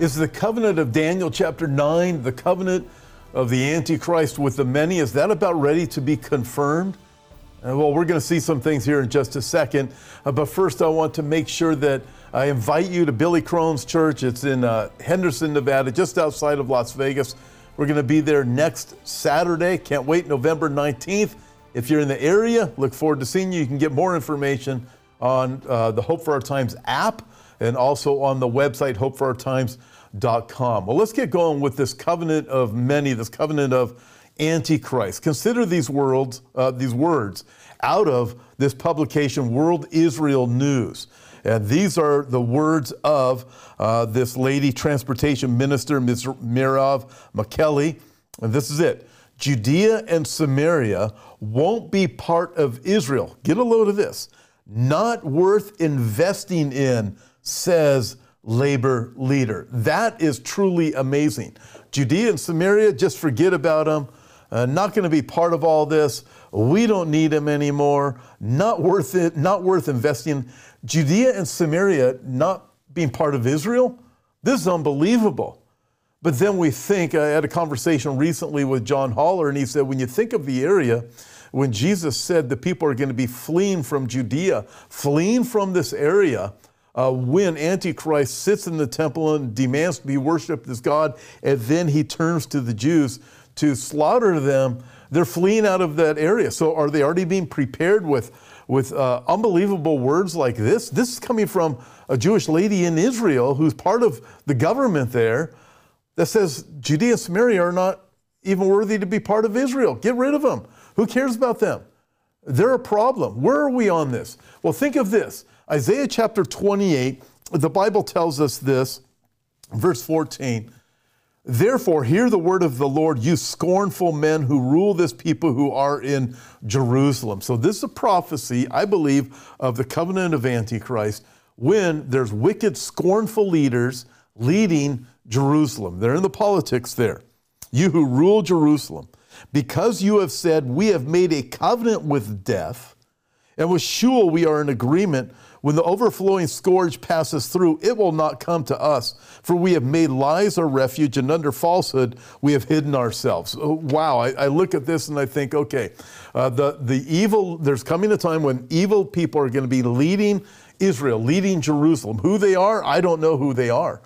Is the covenant of Daniel chapter 9, the covenant of the Antichrist with the many, is that about ready to be confirmed? Uh, well, we're going to see some things here in just a second. Uh, but first, I want to make sure that I invite you to Billy Crone's church. It's in uh, Henderson, Nevada, just outside of Las Vegas. We're going to be there next Saturday. Can't wait, November 19th. If you're in the area, look forward to seeing you. You can get more information on uh, the Hope for Our Times app and also on the website, hopeforourtimes.com. Well, let's get going with this covenant of many, this covenant of Antichrist. Consider these words, uh, these words out of this publication, World Israel News. And these are the words of uh, this lady transportation minister, Ms. Merav Michaeli. And this is it Judea and Samaria won't be part of Israel. Get a load of this. Not worth investing in says labor leader. That is truly amazing. Judea and Samaria, just forget about them. Uh, not going to be part of all this. We don't need them anymore. Not worth it. Not worth investing. Judea and Samaria not being part of Israel. This is unbelievable. But then we think. I had a conversation recently with John Haller, and he said, when you think of the area, when Jesus said the people are going to be fleeing from Judea, fleeing from this area, uh, when Antichrist sits in the temple and demands to be worshiped as God, and then he turns to the Jews to slaughter them, they're fleeing out of that area. So are they already being prepared with, with uh, unbelievable words like this? This is coming from a Jewish lady in Israel who's part of the government there that says Judea and Samaria are not even worthy to be part of Israel. Get rid of them. Who cares about them? They're a problem. Where are we on this? Well, think of this Isaiah chapter 28, the Bible tells us this, verse 14. Therefore, hear the word of the Lord, you scornful men who rule this people who are in Jerusalem. So, this is a prophecy, I believe, of the covenant of Antichrist when there's wicked, scornful leaders leading Jerusalem. They're in the politics there. You who rule Jerusalem, because you have said, We have made a covenant with death, and with Sheol we are in agreement when the overflowing scourge passes through, it will not come to us, for we have made lies our refuge, and under falsehood we have hidden ourselves. Oh, wow, I, I, look at this and I think, okay, uh, the, the evil, there's coming a time when evil people are going to be leading Israel, leading Jerusalem. Who they are, I don't know who they are.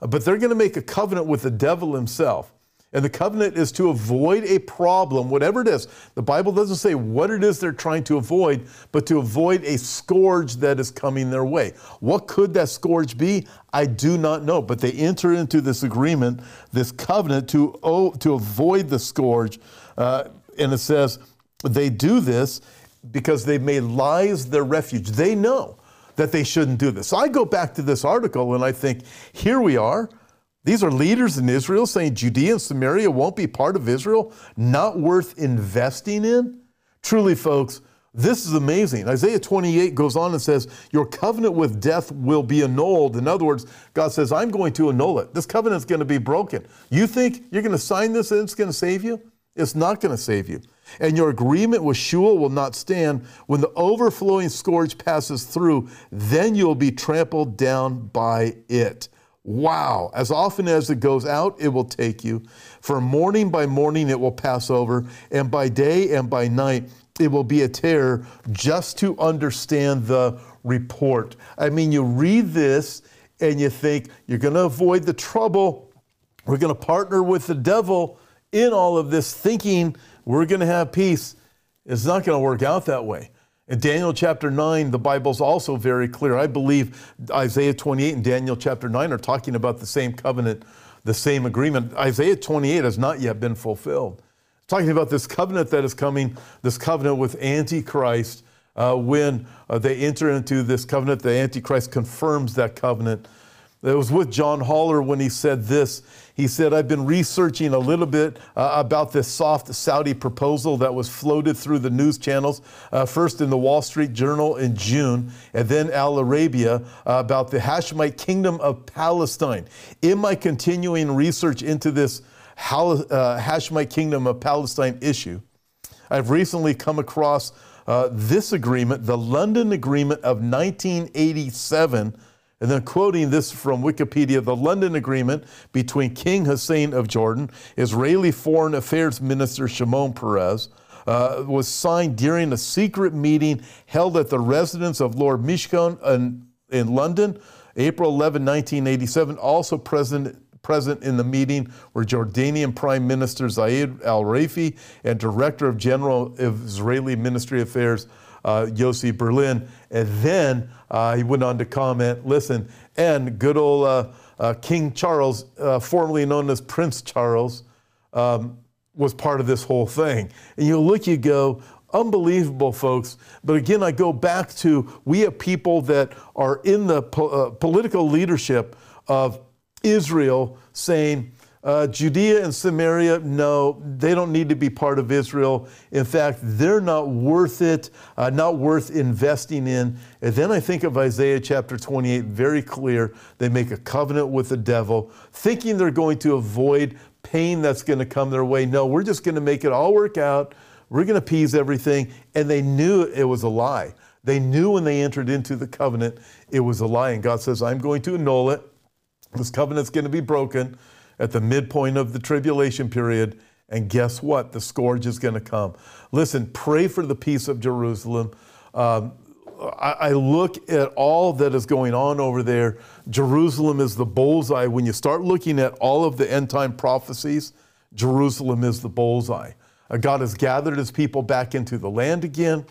But they're going to make a covenant with the devil himself. And the covenant is to avoid a problem, whatever it is. The Bible doesn't say what it is they're trying to avoid, but to avoid a scourge that is coming their way. What could that scourge be? I do not know. But they enter into this agreement, this covenant to, oh, to avoid the scourge. Uh, and it says they do this because they've made lies their refuge. They know that they shouldn't do this. So I go back to this article and I think, here we are. These are leaders in Israel saying Judea and Samaria won't be part of Israel, not worth investing in. Truly, folks, this is amazing. Isaiah 28 goes on and says, Your covenant with death will be annulled. In other words, God says, I'm going to annul it. This covenant's going to be broken. You think you're going to sign this and it's going to save you? It's not going to save you. And your agreement with Sheol will not stand. When the overflowing scourge passes through, then you'll be trampled down by it. Wow. As often as it goes out, it will take you. For morning by morning, it will pass over, and by day and by night, it will be a terror just to understand the report. I mean, you read this and you think you're going to avoid the trouble. We're going to partner with the devil in all of this, thinking we're going to have peace. It's not going to work out that way. In Daniel chapter 9, the Bible's also very clear. I believe Isaiah 28 and Daniel chapter 9 are talking about the same covenant, the same agreement. Isaiah 28 has not yet been fulfilled. talking about this covenant that is coming, this covenant with Antichrist. Uh, when uh, they enter into this covenant, the Antichrist confirms that covenant. It was with John Haller when he said this. He said, I've been researching a little bit uh, about this soft Saudi proposal that was floated through the news channels, uh, first in the Wall Street Journal in June, and then Al Arabiya uh, about the Hashemite kingdom of Palestine. In my continuing research into this uh, Hashemite kingdom of Palestine issue, I've recently come across uh, this agreement, the London Agreement of 1987 And then quoting this from Wikipedia, the London Agreement between King Hussein of Jordan, Israeli Foreign Affairs Minister Shimon Peres, uh, was signed during a secret meeting held at the residence of Lord Mishcon in, in London, April 11, 1987. Also present, present in the meeting were Jordanian Prime Minister Zayed al Rafi and Director of General of Israeli Ministry Affairs uh, Yossi Beilin. And then uh, he went on to comment listen, and good old uh, uh King Charles, uh, formerly known as Prince Charles, um, was part of this whole thing. And you look, you go, unbelievable, folks. But again, I go back to we have people that are in the po- uh, political leadership of Israel saying, uh, Judea and Samaria, no, they don't need to be part of Israel. In fact, they're not worth it, uh, not worth investing in. And then I think of Isaiah chapter 28, very clear. They make a covenant with the devil, thinking they're going to avoid pain that's going to come their way. No, we're just going to make it all work out. We're going to appease everything. And they knew it was a lie. They knew when they entered into the covenant it was a lie. And God says, I'm going to annul it. This covenant's going to be broken at the midpoint of the tribulation period. And guess what? The scourge is going to come. Listen, pray for the peace of Jerusalem. Um, I, look at all that is going on over there. Jerusalem is the bullseye. When you start looking at all of the end time prophecies, Jerusalem is the bullseye. Uh, God has gathered his people back into the land again.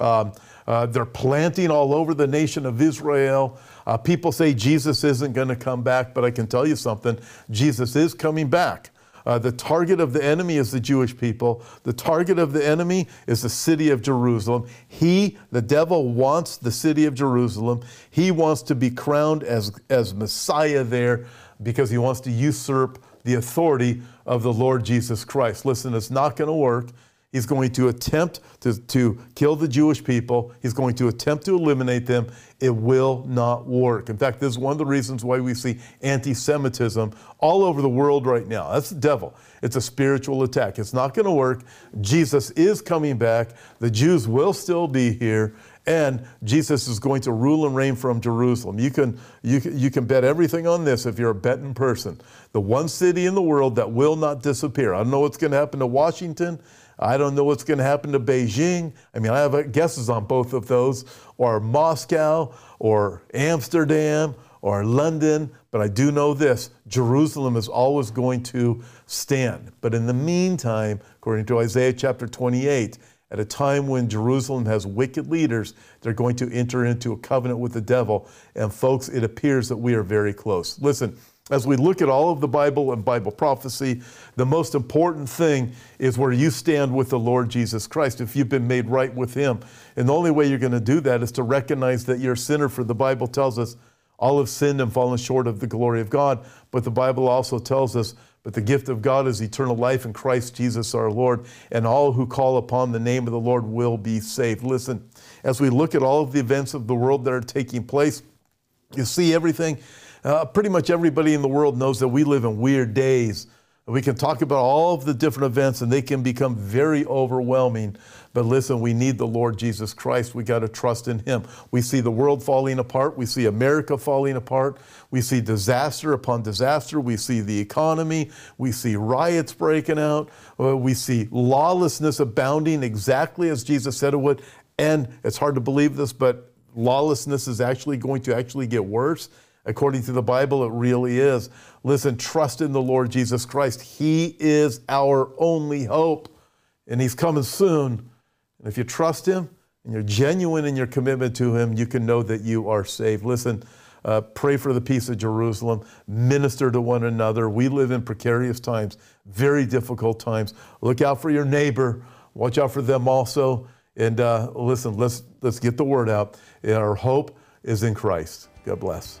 Um, uh, they're planting all over the nation of Israel. Uh, people say Jesus isn't going to come back, but I can tell you something Jesus is coming back. Uh, the target of the enemy is the Jewish people. The target of the enemy is the city of Jerusalem. He, the devil, wants the city of Jerusalem. He wants to be crowned as, as Messiah there because he wants to usurp the authority of the Lord Jesus Christ. Listen, it's not going to work. He's going to attempt to, to kill the Jewish people. He's going to attempt to eliminate them. It will not work. In fact, this is one of the reasons why we see anti Semitism all over the world right now. That's the devil. It's a spiritual attack. It's not going to work. Jesus is coming back. The Jews will still be here. And Jesus is going to rule and reign from Jerusalem. You can, you, you can bet everything on this if you're a betting person. The one city in the world that will not disappear. I don't know what's going to happen to Washington. I don't know what's going to happen to Beijing. I mean, I have guesses on both of those, or Moscow, or Amsterdam, or London, but I do know this Jerusalem is always going to stand. But in the meantime, according to Isaiah chapter 28, at a time when Jerusalem has wicked leaders, they're going to enter into a covenant with the devil. And folks, it appears that we are very close. Listen, as we look at all of the Bible and Bible prophecy, the most important thing is where you stand with the Lord Jesus Christ, if you've been made right with Him. And the only way you're going to do that is to recognize that you're a sinner, for the Bible tells us all have sinned and fallen short of the glory of God. But the Bible also tells us, but the gift of God is eternal life in Christ Jesus our Lord, and all who call upon the name of the Lord will be saved. Listen, as we look at all of the events of the world that are taking place, you see everything uh, pretty much everybody in the world knows that we live in weird days. We can talk about all of the different events and they can become very overwhelming. But listen, we need the Lord Jesus Christ. We got to trust in Him. We see the world falling apart. We see America falling apart. We see disaster upon disaster. We see the economy. We see riots breaking out. Uh, we see lawlessness abounding exactly as Jesus said it would. And it's hard to believe this, but lawlessness is actually going to actually get worse. According to the Bible, it really is. Listen, trust in the Lord Jesus Christ. He is our only hope, and He's coming soon. And if you trust Him and you're genuine in your commitment to Him, you can know that you are saved. Listen, uh, pray for the peace of Jerusalem, minister to one another. We live in precarious times, very difficult times. Look out for your neighbor, watch out for them also. And uh, listen, let's, let's get the word out. Our hope is in Christ. God bless.